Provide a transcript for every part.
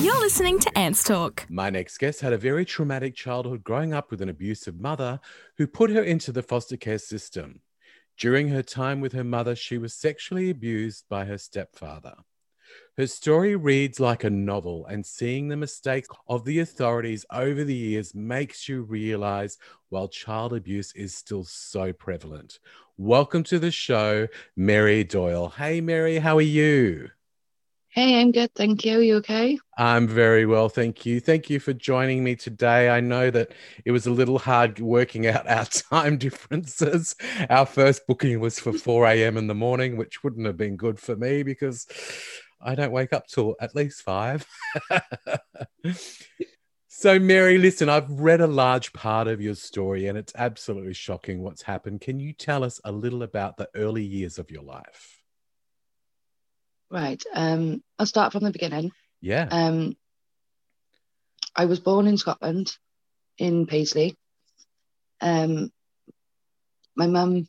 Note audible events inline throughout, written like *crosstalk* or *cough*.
You're listening to Ants Talk. My next guest had a very traumatic childhood growing up with an abusive mother who put her into the foster care system. During her time with her mother, she was sexually abused by her stepfather. Her story reads like a novel, and seeing the mistakes of the authorities over the years makes you realize while child abuse is still so prevalent. Welcome to the show, Mary Doyle. Hey, Mary, how are you? Hey, I'm good. Thank you. You okay? I'm very well, thank you. Thank you for joining me today. I know that it was a little hard working out our *laughs* time differences. Our first booking was for 4 a.m. in the morning, which wouldn't have been good for me because I don't wake up till at least five. *laughs* so, Mary, listen, I've read a large part of your story and it's absolutely shocking what's happened. Can you tell us a little about the early years of your life? Right. Um, I'll start from the beginning. Yeah. Um, I was born in Scotland, in Paisley. Um, my mum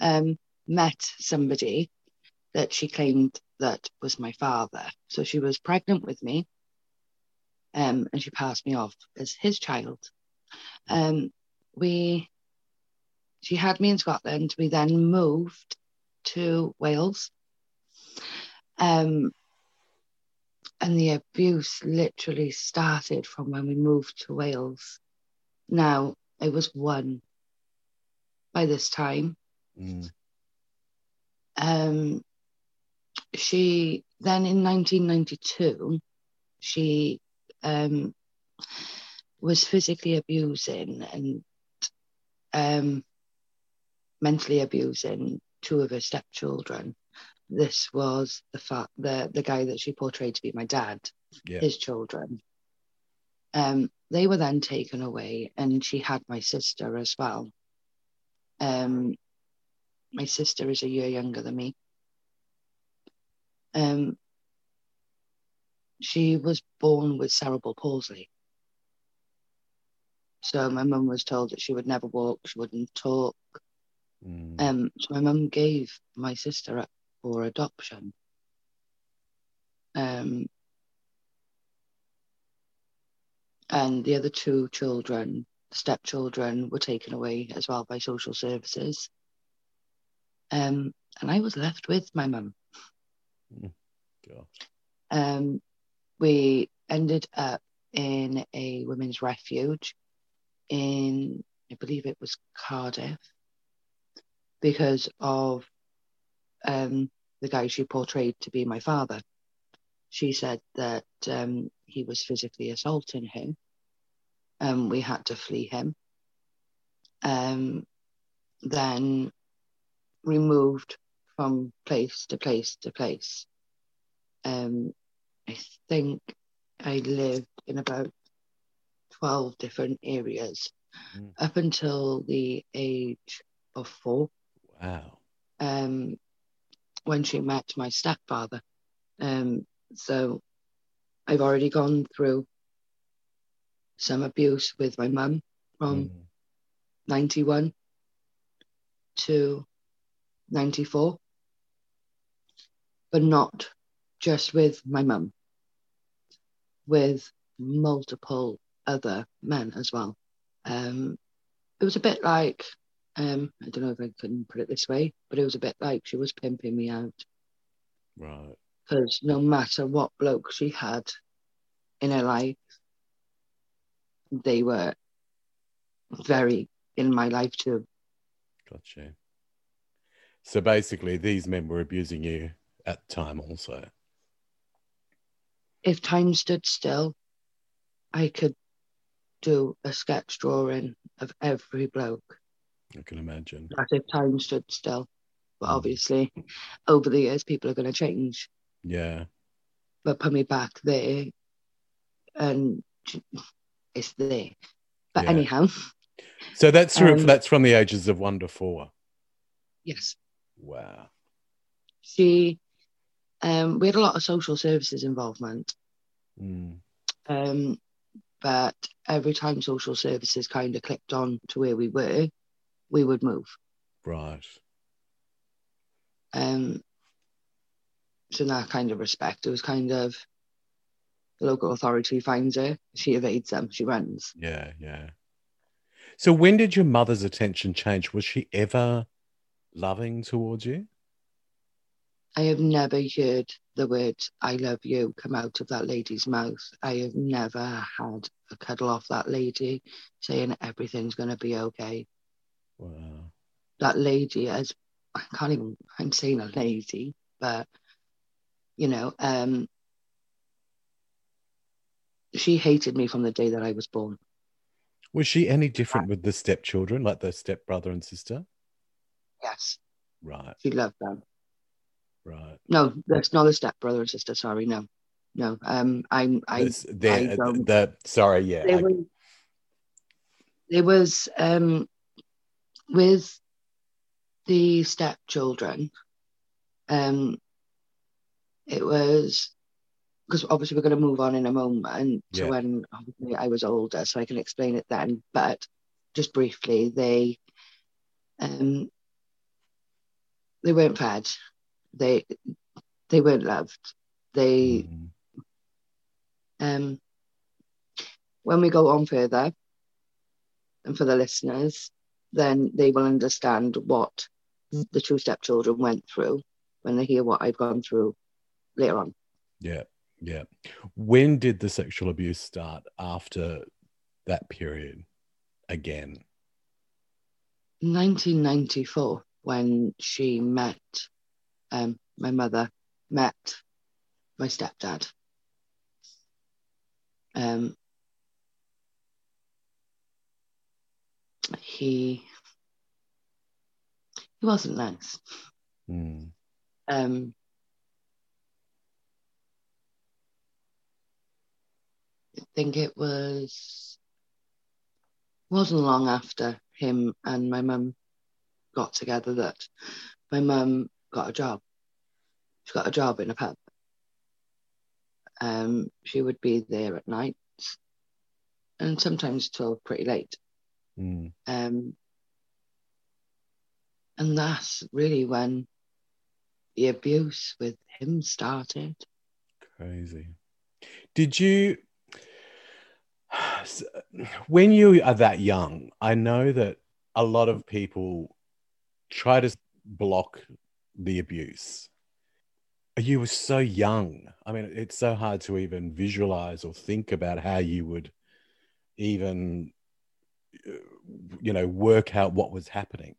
um, met somebody that she claimed that was my father. So she was pregnant with me, um, and she passed me off as his child. Um, we, she had me in Scotland. We then moved to Wales um, and the abuse literally started from when we moved to Wales. Now, I was one by this time. Mm. Um, she then in 1992, she um, was physically abusing and um, mentally abusing two of her stepchildren this was the fact the the guy that she portrayed to be my dad, yeah. his children. Um, they were then taken away, and she had my sister as well. Um, my sister is a year younger than me. Um, she was born with cerebral palsy. So my mum was told that she would never walk, she wouldn't talk. Mm. Um, so my mum gave my sister up for adoption. Um, and the other two children, stepchildren, were taken away as well by social services. Um, and I was left with my mum. Mm, um, we ended up in a women's refuge in, I believe it was Cardiff, because of um, the guy she portrayed to be my father. She said that um, he was physically assaulting her. Um, we had to flee him. Um, then removed from place to place to place. Um, I think I lived in about 12 different areas mm. up until the age of four. Wow. Um, when she met my stepfather. Um, so I've already gone through some abuse with my mum from mm. 91 to 94, but not just with my mum, with multiple other men as well. Um, it was a bit like um, I don't know if I can put it this way, but it was a bit like she was pimping me out. Right. Because no matter what bloke she had in her life, they were very in my life too. Gotcha. So basically, these men were abusing you at the time also. If time stood still, I could do a sketch drawing of every bloke I can imagine. As if time stood still. But mm. obviously, over the years, people are going to change. Yeah. But put me back there, and it's there. But yeah. anyhow. So that's um, that's from the ages of one to four. Yes. Wow. She, um, we had a lot of social services involvement. Mm. Um, but every time social services kind of clicked on to where we were, we would move. Right. Um, so in that kind of respect, it was kind of the local authority finds her. She evades them. She runs. Yeah, yeah. So when did your mother's attention change? Was she ever loving towards you? I have never heard the words "I love you" come out of that lady's mouth. I have never had a cuddle off that lady saying everything's going to be okay. Wow. That lady, as I can't even, I'm saying a lady, but you know, um, she hated me from the day that I was born. Was she any different with the stepchildren, like the stepbrother and sister? Yes, Right, she loved them. right. No, that's not a stepbrother and sister. Sorry, no, no. Um, I'm, I, the, I the sorry, yeah. there I- was, there was um, with the stepchildren, um, it was because obviously we're going to move on in a moment to Yeah. when obviously I was older, so I can explain it then. But just briefly, they um, they weren't fed, they they weren't loved, they Mm, um, when we go on further, and for the listeners, then they will understand what the two stepchildren went through when they hear what I've gone through later on. yeah, yeah. When did the sexual abuse start after that period again? 1994, when she met, um, my mother met my stepdad. Um, he he wasn't nice. Mm, Um, I think it was wasn't long after him and my mum got together that my mum got a job. She got a job in a pub. Um, she would be there at night and sometimes till pretty late. Mm. Um, and that's really when the abuse with him started. Crazy. Did you, *sighs* when you are that young, I know that a lot of people try to block the abuse. You were so young. I mean, it's so hard to even visualize or think about how you would even, Uh, you know, work out what was happening.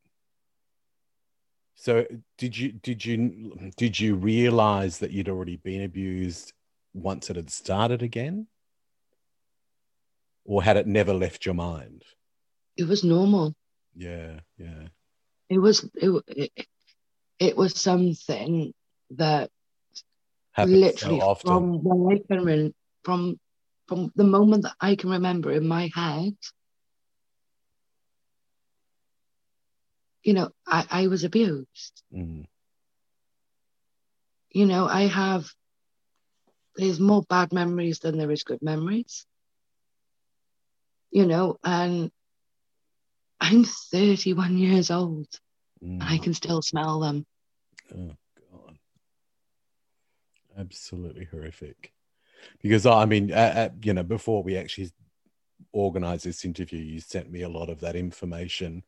So did you did you did you realize that you'd already been abused once it had started again? Or had it never left your mind? It was normal. Yeah, yeah. It was it, it, it was something that Happens literally so from when I can from from the moment that I can remember in my head, you know, I, I was abused. Mm, You know, I have there's more bad memories than there is good memories. You know, and I'm 31 years old and I mm. can still smell them. Oh god, absolutely horrific. Because I mean, uh, uh, you know, before we actually organized this interview, you sent me a lot of that information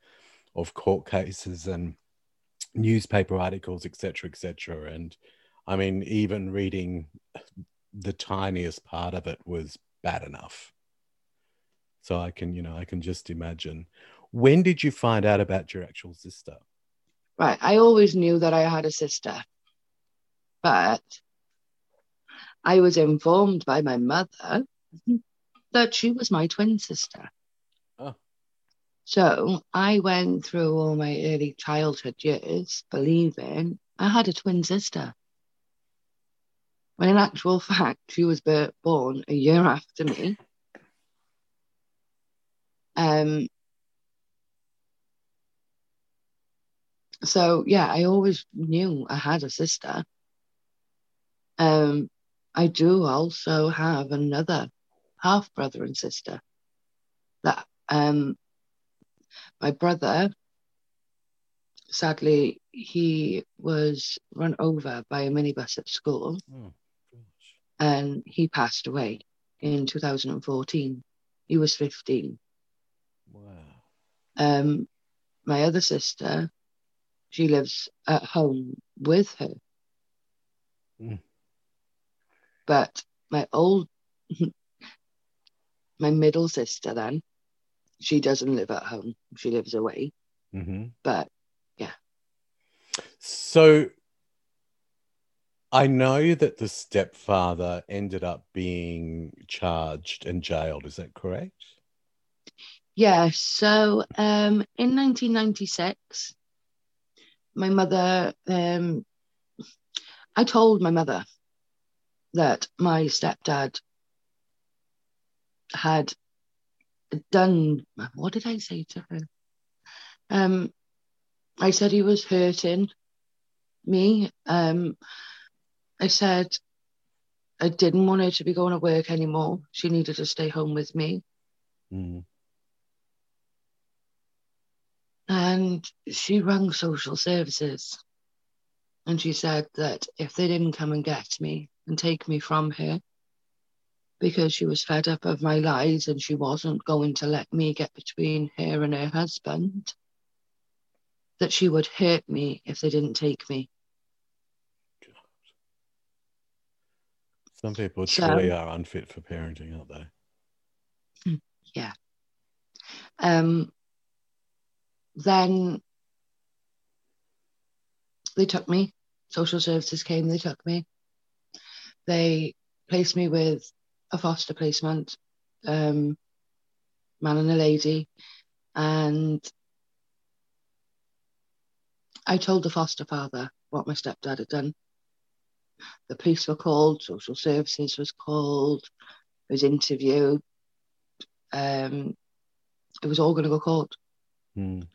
of court cases and newspaper articles, etc., etc. And I mean, even reading the tiniest part of it was bad enough. So I can, you know, I can just imagine. When did you find out about your actual sister? Right. I always knew that I had a sister, but I was informed by my mother that she was my twin sister. So I went through all my early childhood years believing I had a twin sister. When in actual *laughs* fact, she was born a year after me. Um, so yeah, I always knew I had a sister. Um, I do also have another half brother and sister. That um, my brother, sadly, he was run over by a minibus at school Oh, and he passed away. in 2014. He was 15. Wow. Um, my other sister, she lives at home with her. Mm. But my old, *laughs* my middle sister, then, she doesn't live at home. She lives away. hmm But yeah. So I know that the stepfather ended up being charged and jailed. Is that correct? yeah, so um, in 1996, my mother, um, I told my mother that my stepdad had done, what did I say to her? Um, I said he was hurting me. Um, I said I didn't want her to be going to work anymore. She needed to stay home with me. Mm. And she rang social services. And she said that if they didn't come and get me and take me from her, because she was fed up of my lies and she wasn't going to let me get between her and her husband, that she would hurt me if they didn't take me. Some people So- truly are unfit for parenting, aren't they? Yeah. Um, then they took me. Social services came, they took me. They placed me with a foster placement, um, man and a lady. And I told the foster father what my stepdad had done. The police were called, social services was called, I was interviewed. Um, it was all going to go court. Mm.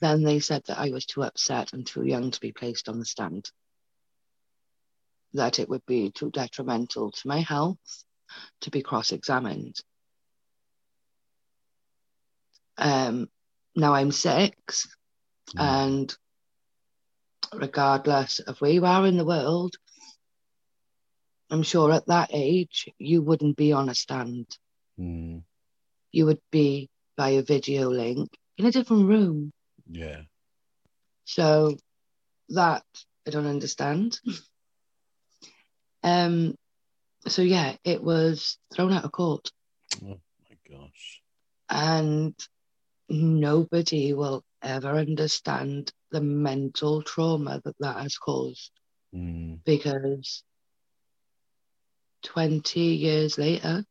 Then they said that I was too upset and too young to be placed on the stand. That it would be too detrimental to my health to be cross examined. Um, now I'm six, Mm. and regardless of where you are in the world, I'm sure at that age you wouldn't be on a stand. Mm. You would be by a video link in a different room. Yeah. So that I don't understand. *laughs* um so yeah, it was thrown out of court Oh my gosh. and nobody will ever understand the mental trauma that that has caused Mm. because 20 years later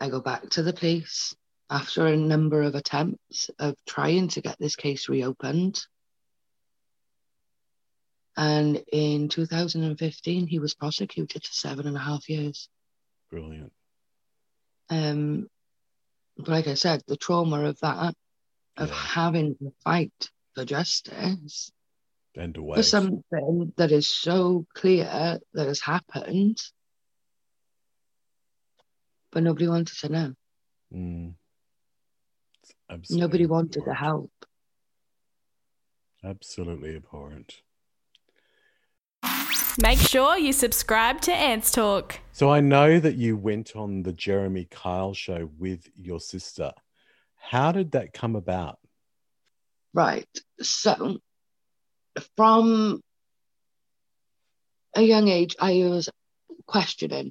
I go back to the police after a number of attempts of trying to get this case reopened. And in 2015, he was prosecuted to seven and a half years. Brilliant. Um, but like I said, the trauma of that, of Yeah. having to fight for justice And to for something that is so clear that has happened, but nobody wanted to know. Mm. Nobody wanted to help. Absolutely abhorrent. Make sure you subscribe to Ants Talk. So I know that you went on the Jeremy Kyle show with your sister. How did that come about? Right. So, from a young age, I was questioning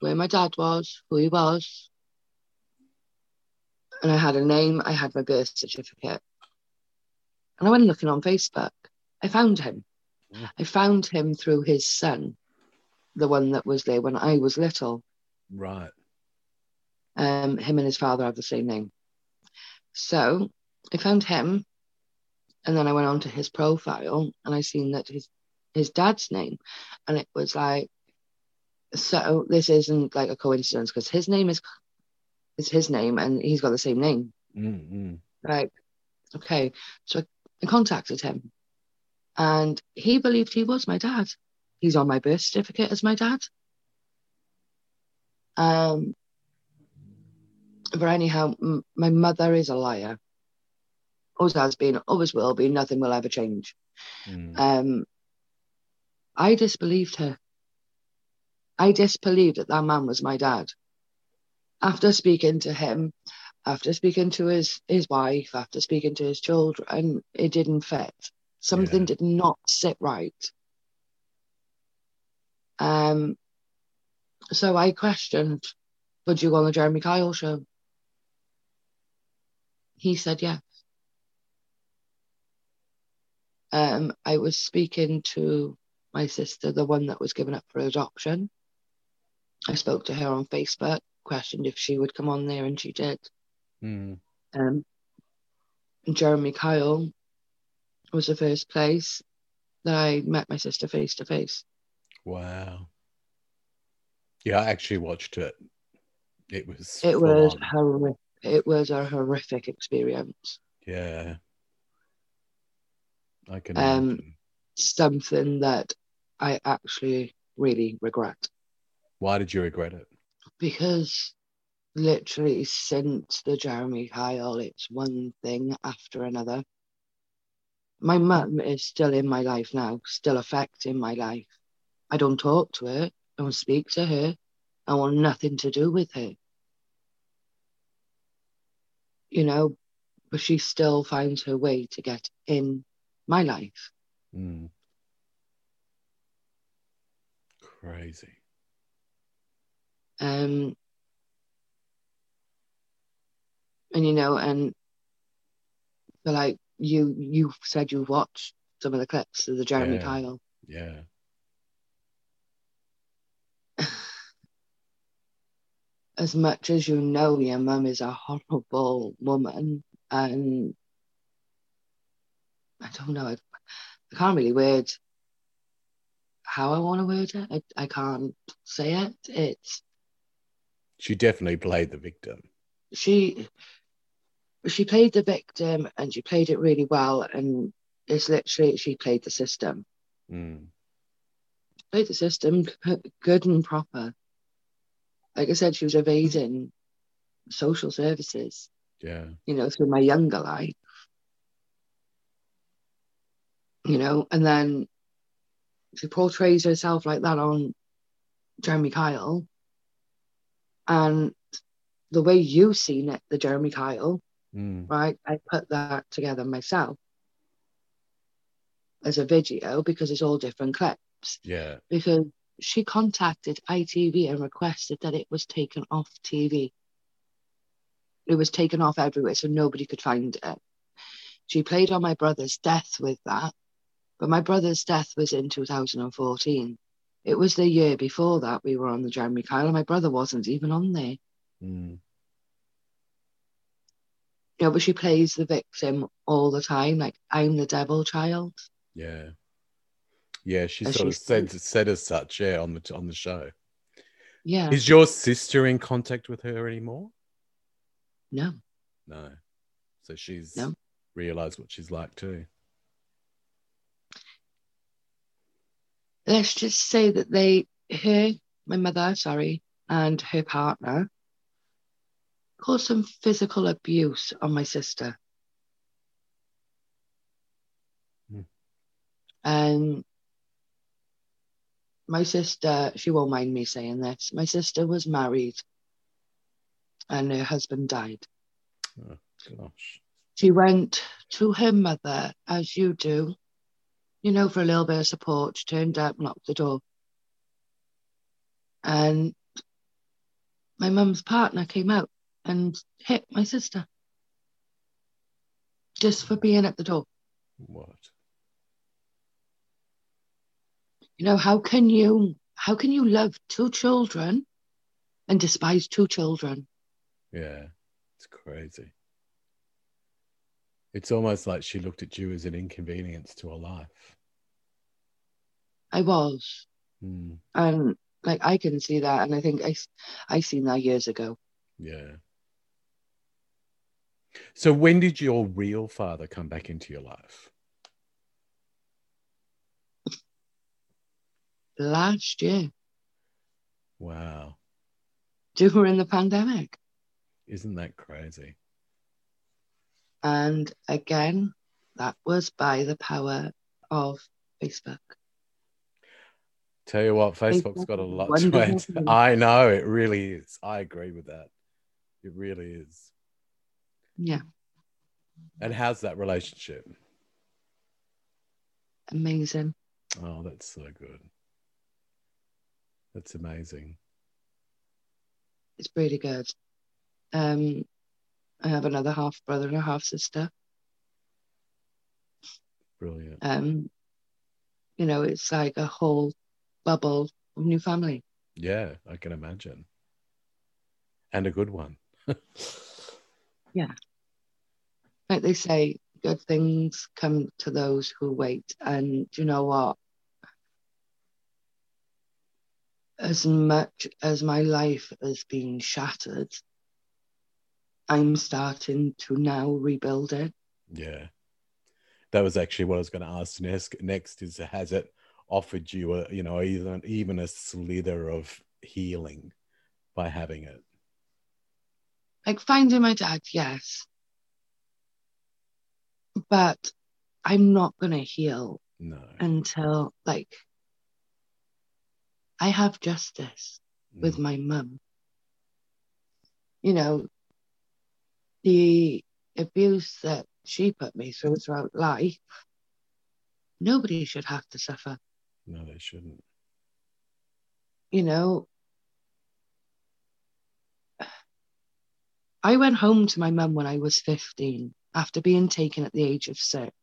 where my dad was, who he was. And I had a name, I had my birth certificate. And I went looking on Facebook. I found him. I found him through his son, the one that was there when I was little. Right. Um, him and his father have the same name. So I found him, and then I went on to his profile, and I seen that his his dad's name, and it was like, so this isn't like a coincidence because his name is is his name, and he's got the same name. Right? Okay. So I contacted him, and he believed he was my dad. He's on my birth certificate as my dad. Um, but anyhow, m- my mother is a liar. Always has been, always will be. Nothing will ever change. Mm. Um, I disbelieved her. I disbelieved that that man was my dad. After speaking to him, after speaking to his his wife, after speaking to his children, it didn't fit. Something Yeah. did not sit right. Um, so I questioned, would you go on the Jeremy Kyle show? He said yes. Um, I was speaking to my sister, the one that was given up for adoption. I spoke to her on Facebook, questioned if she would come on there, and she did. Mm. Um, Jeremy Kyle was the first place that I met my sister face to face. Wow. Yeah, I actually watched it. It was. It was horrific. It was a horrific experience. Yeah. I can Um, imagine. Something that I actually really regret Why did you regret it? because literally since the Jeremy Kyle, it's one thing after another. My mum is still in my life now, still affecting my life. I don't talk to her, I don't speak to her, I want nothing to do with her. You know, but she still finds her way to get in my life. Mm. Crazy. Um, and you know, and but like you, you said you watched some of the clips of the Jeremy Yeah. Kyle. Yeah. *sighs* As much as you know your mum is a horrible woman, and I don't know, I, I can't really word how I want to word it. I, I can't say it. It's She definitely played the victim. she she played the victim and she played it really well and it's literally she played the system Mm. played the system good and proper like i said she was evading social services Yeah. you know through my younger life you know and then she portrays herself like that on jeremy kyle and the way you've seen it the jeremy kyle Mm. right? I put that together myself as a video because it's all different clips. Yeah. Because she contacted ITV and requested that it was taken off TV. It was taken off everywhere so nobody could find it. She played on my brother's death with that, but my brother's death was in 2014. It was the year before that we were on the Jeremy Kyle, and my brother wasn't even on there. Mm. You know, but she plays the victim all the time, like I'm the devil child. Yeah. Yeah. She And sort of said said as such. Yeah. On the on the show. Yeah. Is your sister in contact with her anymore? no. No. So she's No. realized what she's like too. let's just say that they, her, my mother, sorry, and her partner caused some physical abuse on my sister. Hmm. And my sister, she won't mind me saying this, my sister was married and her husband died. Gosh. She went to her mother, as you do, you know, for a little bit of support. She turned up, knocked the door. And my mum's partner came out and hit my sister just for being at the door. What? You know, how can you how can you love two children and despise two children? Yeah. It's crazy. It's almost like she looked at you as an inconvenience to her life. I was. Mm. And like I can see that and I think I I seen that years ago. Yeah. So when did your real father come back into your life? Last year, Wow. *laughs* during the pandemic. Isn't that crazy? And again, that was by the power of Facebook. Tell you what, Facebook's got a lot to Wonderful I know it really is. I agree with that. It really is. Yeah, And how's that relationship? amazing. Oh, that's so good. That's amazing. It's really good. Um, I have another half brother and a half sister. Brilliant. Um, you know, it's like a whole bubble of new family. Yeah, I can imagine. And a good one. *laughs* Like they say, good things come to those who wait. And do you know what? As much as my life has been shattered, I'm starting to now rebuild it. Yeah. That was actually what I was going to ask next. Next is has it offered you a, you know, even even a slither of healing by having it? Like finding my dad, yes. But I'm not going to heal No. until, like, I have justice. with Mm. my mum. You know, the abuse that she put me through throughout life, nobody should have to suffer. No, they shouldn't. You know, I went home to my mum when I was 15 after being taken at the age of six.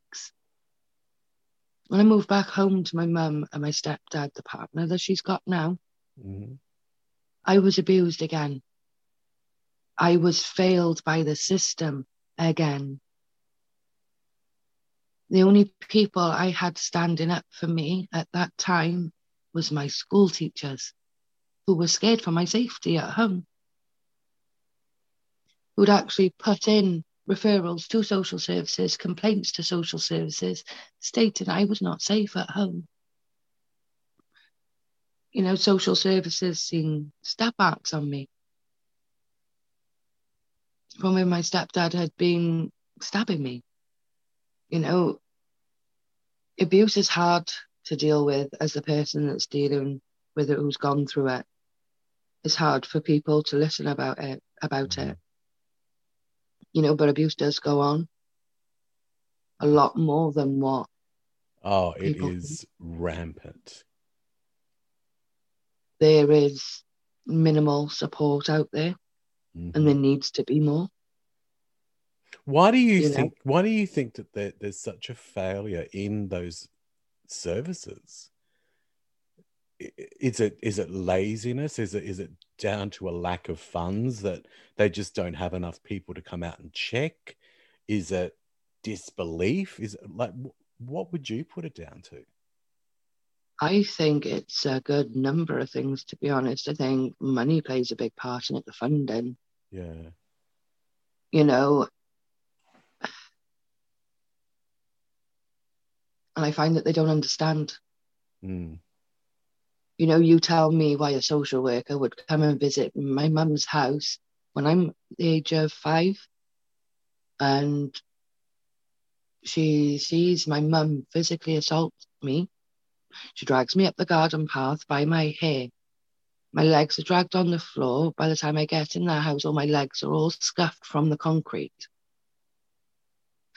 When I moved back home to my mum and my stepdad, the partner that she's got now, Mhm. I was abused again. I was failed by the system again. The only people I had standing up for me at that time was my school teachers who were scared for my safety at home. Who'd actually put in referrals to social services, complaints to social services, stating I was not safe at home you know, social services seen stab marks on me from when my stepdad had been stabbing me. You know, abuse is hard to deal with as the person that's dealing with it who's gone through it. It's hard for people to listen about it about it. You know, but abuse does go on a lot more than what Oh, it is is rampant. there is minimal support out there Mhm. and there needs to be more. Why do you, you know? think? Why do you think that there, there's such a failure in those services? Is it is it laziness? Is it is it down to a lack of funds that they just don't have enough people to come out and check? Is it disbelief? Is it like what would you put it down to? I think it's a good number of things, to be honest. I think money plays a big part in it, the funding. Yeah, You know, and I find that they don't understand. Mm. You know, you tell me why a social worker would come and visit my mum's house when I'm the age of five and she sees my mum physically assault me. She drags me up the garden path by my hair. My legs are dragged on the floor. By the time I get in the house, all my legs are all scuffed from the concrete.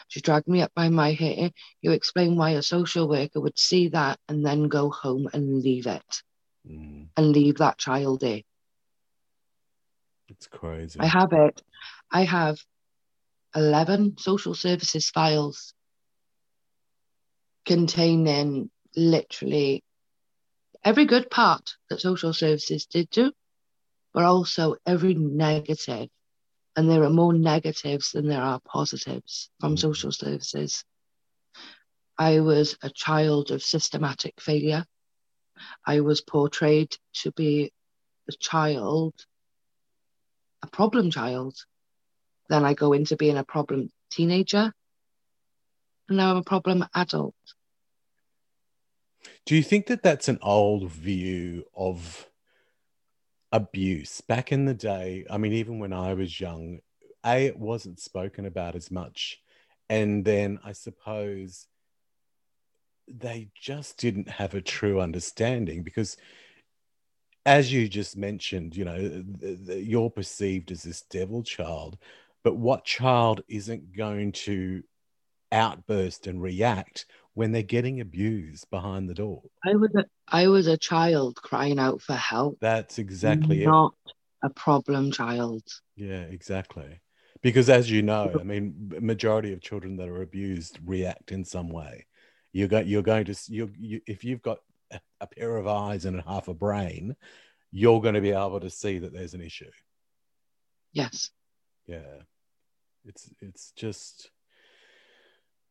She dragged me up by my hair. You explain why a social worker would see that and then go home and leave it Mm. and leave that child there. It's crazy. I have it. I have 11 social services files containing literally every good part that social services did do, but also every negative. And there are more negatives than there are positives from Mhm. social services. I was a child of systematic failure. I was portrayed to be a child a problem child. Then I go into being a problem teenager. And now I'm a problem adult. Do you think that that's an old view of abuse back in the day? I mean, even when I was young, A, it wasn't spoken about as much. And then I suppose they just didn't have a true understanding because as you just mentioned you know you're perceived as this devil child but what child isn't going to outburst and react when they're getting abused behind the door? I was a, I was a child crying out for help, that's exactly it. Not a problem child. yeah exactly. Because as you know i mean majority of children that are abused react in some way you're going you're going to you, you if you've got a, a pair of eyes and half a brain you're going to be able to see that there's an issue. Yes. yeah. It's it's just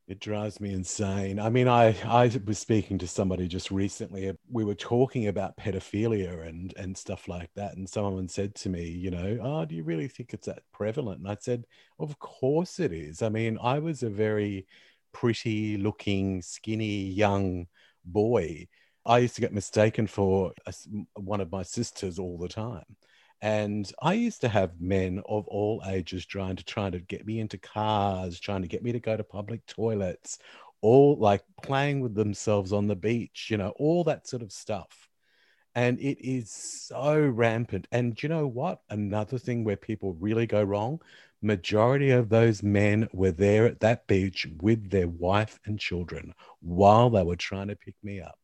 it drives me insane. I mean i i was speaking to somebody just recently uh, we were talking about pedophilia and and stuff like that and someone said to me you know oh do you really think it's that prevalent? And i said of course it is. I mean i was a very pretty looking skinny young boy i used to get mistaken for a one of my sisters all the time and I used to have men of all ages trying to trying to get me into cars, trying to get me to go to public toilets, all like playing with themselves on the beach, you know, all that sort of stuff. And it is so rampant. And do you know what? Another thing where people really go wrong, majority of those men were there at that beach with their wife and children while they were trying to pick me up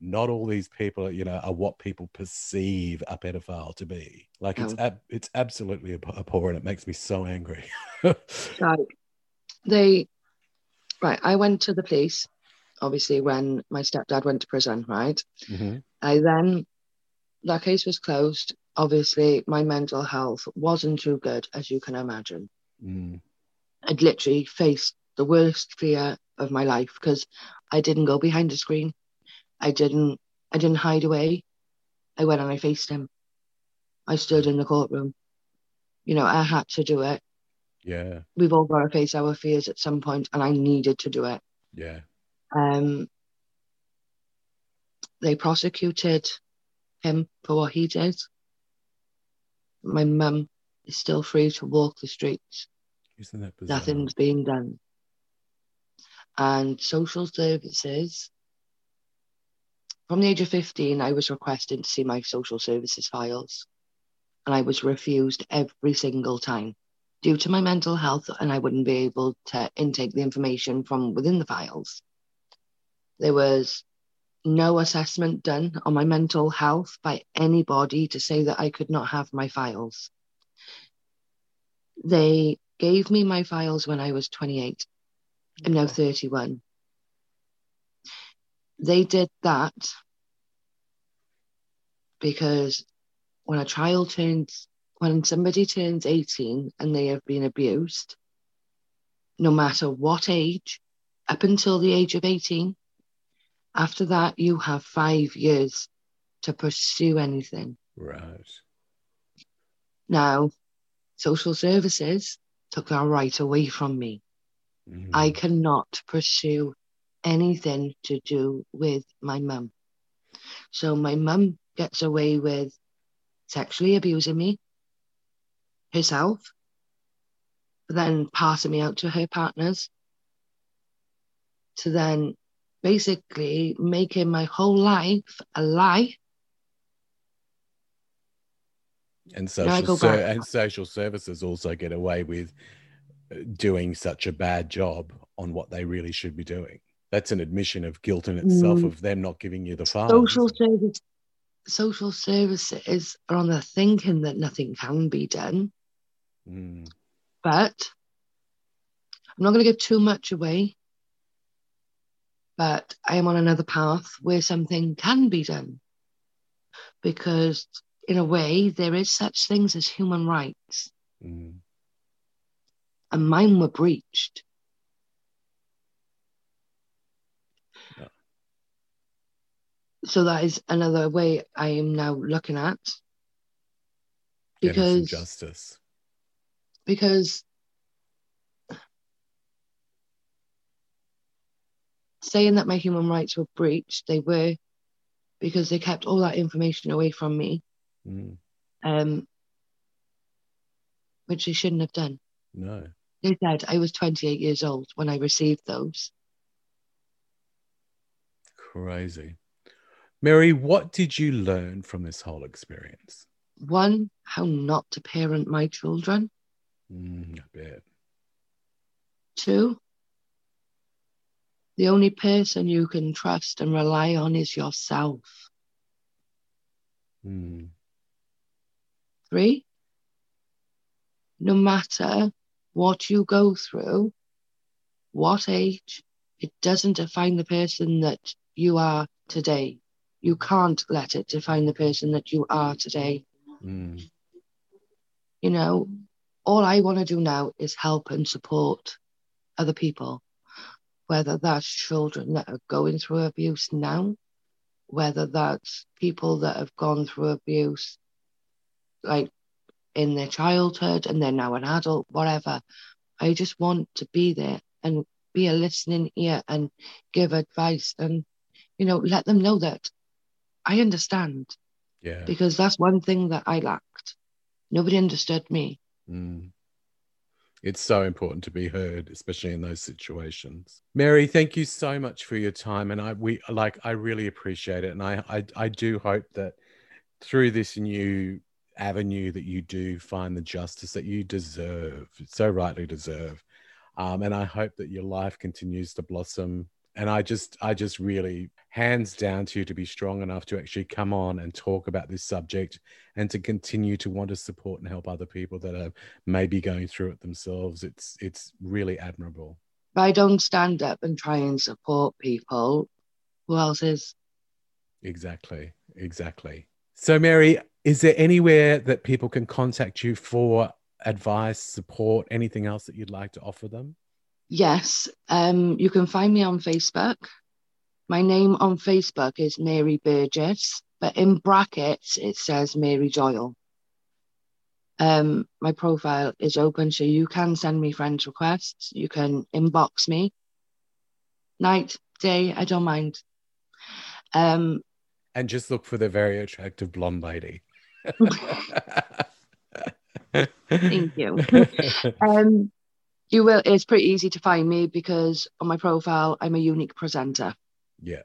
not all these people, you know, are what people perceive a pedophile to be. Like it's ab- it's absolutely ab- abhorrent. It makes me so angry. *laughs* Like they right, I went to the police, obviously when my stepdad went to prison, right? Mhm. I then that case was closed. Obviously, my mental health wasn't too good, as you can imagine. Mm. I'd literally faced the worst fear of my life because I didn't go behind a screen. I didn't I didn't hide away. I went and I faced him. I stood in the courtroom. You know, I had to do it. Yeah, We've all got to face our fears at some point, and I needed to do it. yeah, Um, they prosecuted him for what he did. My mum is still free to walk the streets. isn't that bizarre? Nothing's being done. And social services, from the age of 15, I was requested to see my social services files. And I was refused every single time due to my mental health, and I wouldn't be able to intake the information from within the files. There was no assessment done on my mental health by anybody to say that I could not have my files. They gave me my files when I was 28. I'm now 31. They did that because when a child turns, when somebody turns 18 and they have been abused, no matter what age, up until the age of 18, after that, you have five years to pursue anything. Right. Now, social services took that right away from me. Mhm. I cannot pursue anything to do with my mum. So my mum gets away with sexually abusing me herself, then passing me out to her partners, to then basically making my whole life a lie. and social ser- and social services also get away with uh, doing such a bad job on what they really should be doing. That's an admission of guilt in itself Mm. of them not giving you the files. Social service, social services are on the thinking that nothing can be done. Mm. but I'm not going to give too much away. But I am on another path where something can be done. Because, in a way, there is such things as human rights, Mm. and mine were breached. Yeah. So that is another way I am now looking at. Because justice. because saying that my human rights were breached, they were because they kept all that information away from me, Mm. um, which they shouldn't have done. No. They said I was 28 years old when I received those. Crazy. Mary, what did you learn from this whole experience? One, how not to parent my children. Mm, I bet. Two, the only person you can trust and rely on is yourself. Mm, Three, no matter what you go through, what age, it doesn't define the person that you are today. You can't let it define the person that you are today. mm, You know, all I want to do now is help and support other people, whether that's children that are going through abuse now, whether that's people that have gone through abuse like in their childhood and they're now an adult, whatever. I just want to be there and be a listening ear and give advice and, you know, let them know that I understand yeah. because that's one thing that I lacked. Nobody understood me. Mm. It's so important to be heard, especially in those situations. Mary, thank you so much for your time, and I we like I really appreciate it, and I I, I do hope that through this new avenue that you do find the justice that you deserve, so rightly deserve, um, and I hope that your life continues to blossom. And I just I just really hands down to you to be strong enough to actually come on and talk about this subject and to continue to want to support and help other people that are maybe going through it themselves. It's it's really admirable. If I don't stand up and try and support people, who else is? exactly. Exactly. So mary is there anywhere that people can contact you for advice support anything else that you'd like to offer them? Yes, um, you can find me on Facebook. My name on Facebook is Mary Burgess, but in brackets it says Mary Doyle. Um, my profile is open, so you can send me friends requests. You can inbox me. Night, day, I don't mind. Um, and just look for the very attractive blonde lady thank you. *laughs* Um, you will. It's pretty easy to find me because on my profile I'm a unique presenter. Yeah.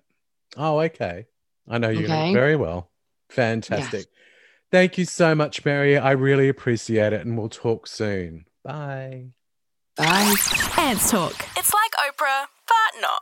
Oh, okay. I know you Okay. very well. Fantastic. Thank you so much, Mary. I really appreciate it, and we'll talk soon. Bye. Bye. Ants Talk. It's like Oprah, but not.